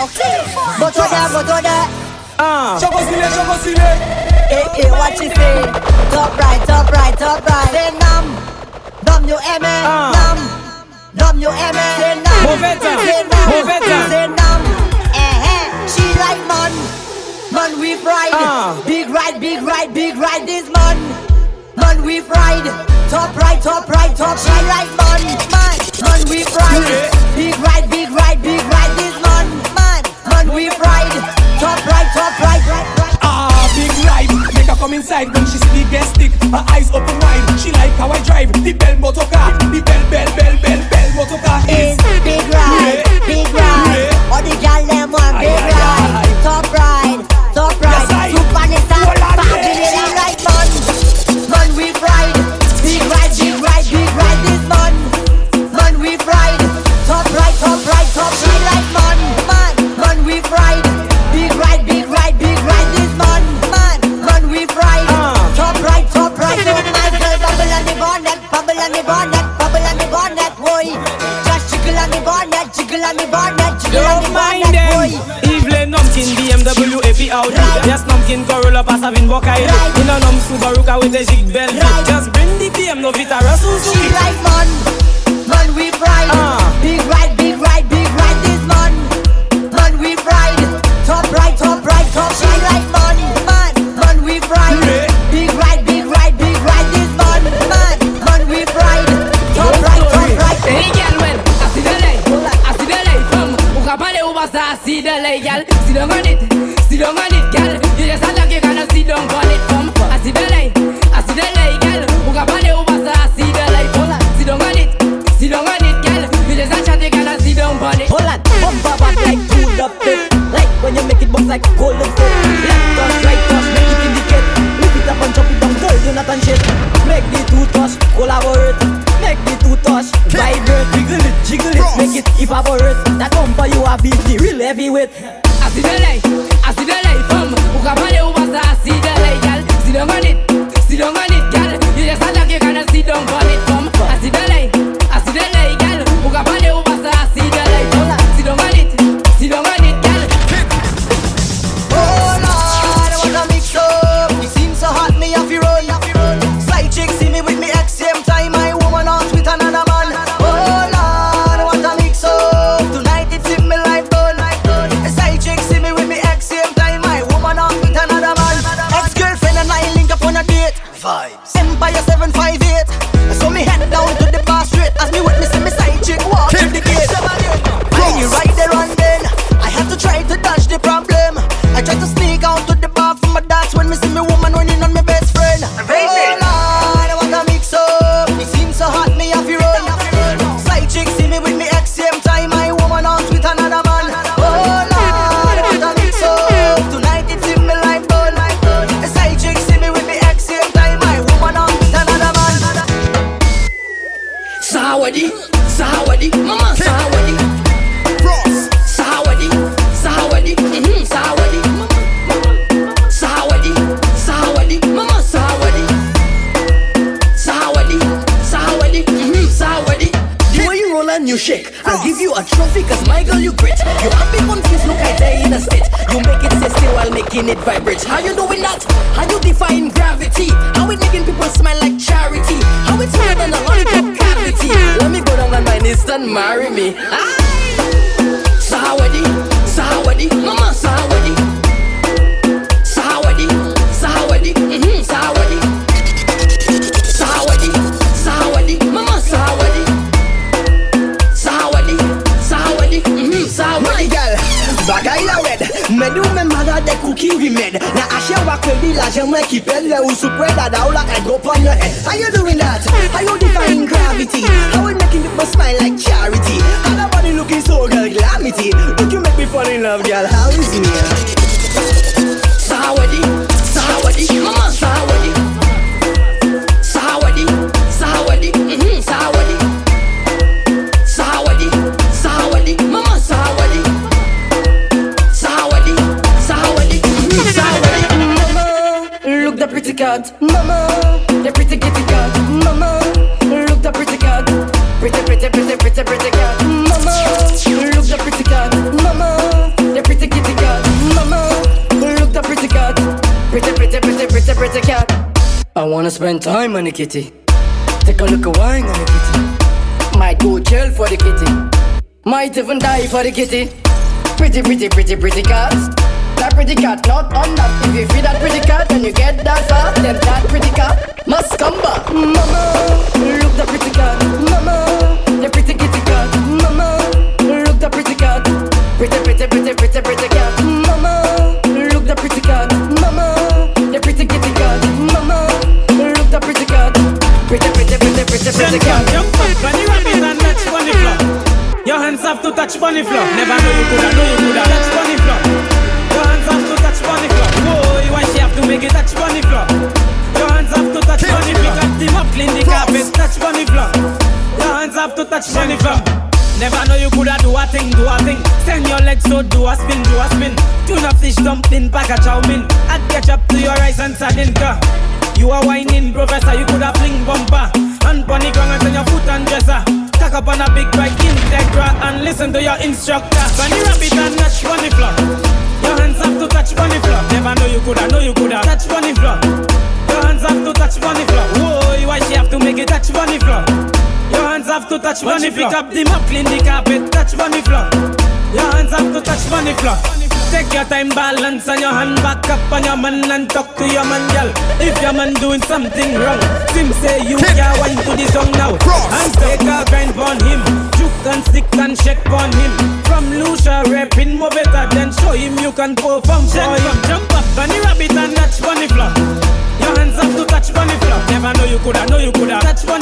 Botoda, botoda. Uh. Chocosile, chocosile. Hey, hey, what you say? Top right, top right, top right. Say nam. W-M-A, uh. nam. W-M-A, ah. say nam. Mauvais temps, mauvais temps. Say nam. Eh, eh. She like man. Man, we ride. Ah. Big ride, big ride, big ride this man. Man, we ride. Top right, top right, top right, right, man. Man, man, we ride. bonnet, bubble on the bonnet, boy. Just jiggle on the bonnet, jiggle on the bonnet, jiggle on the bonnet, boy. Numpkin, BMW, AP out. Right. Yes, Numpkin, Gorilla, pass having Bokai. Right. In a Num Subaru with a jig belt. Right. Just bring the BM, no Vita Russell. She like man, man we pride. Uh. girl, hey girl, sit down on it. it. and you shake. I'll give you a trophy cause my girl you great. You have me confused, look I die in a state. You make it sexy still while making it vibrate. How you doing that? How you defying gravity? How we making people smile like charity? How it's more than a lollipop cavity? Let me go down on my knees and marry me. Ah! pou ki rimed Na ashe wak pe di la jemwen ki ped Le ou sou pre dada ou la egg up on your head How you doing that? How you defying gravity? How we making people smile like child? pretty cat, mama. The pretty kitty cat, mama. Look the pretty cat, pretty pretty pretty pretty pretty cat, mama. Look the pretty cat, mama. The pretty kitty cat, mama. Look the pretty cat, pretty pretty pretty pretty pretty cat. I wanna spend time on the kitty. Take a look at wine on the kitty. Might go jail for the kitty. Might even die for the kitty. Pretty pretty pretty pretty cat. That pretty cat, not on that. If you feed that pretty cat, then you get that far. Then that pretty cat must come back. Mama, look the pretty cat. Mama, the pretty kitty cat. Mama, look the pretty cat. Pretty, pretty, pretty, pretty, pretty cat. Mama, look the pretty cat. Mama, the pretty kitty cat. Mama, look the pretty cat. Pretty, pretty, pretty, pretty, pretty cat. Jump up, bunny rabbit and touch bunny floor. Your hands have to touch bunny floor. Never know you coulda, know you coulda touch floor. Never know you coulda do a thing, do a thing. Send your legs so do a spin, do a spin. Tuna fish dumpling, pack a chow mein. Add ketchup to your rice and sardine car. You are whining, professor, you coulda fling bumper. And bunny ground and turn your foot and dresser. Tack up on a big bike, Integra, and listen to your instructor. Bunny rabbit and touch bunny floor. Your hands have to touch bunny floor. Never know you coulda, know you coulda touch bunny floor. Your hands have to touch bunny floor. Whoa, why she have to make it touch bunny floor? Have to touch bunny floor. Pick up the mop, clean the carpet, touch bunny floor. Your hands have to touch bunny floor. Take your time, balance on your hand back up on your man and talk to your man, girl. If your man doing something wrong, Sim say you can't wine to the song now. And take a grind on him, juke and stick and shake on him. From Lucia rapping more better than show him you can perform for him. Jump up, bunny rabbit and touch bunny floor. Your hands have to touch bunny floor. Never know you coulda, know you coulda touch bunny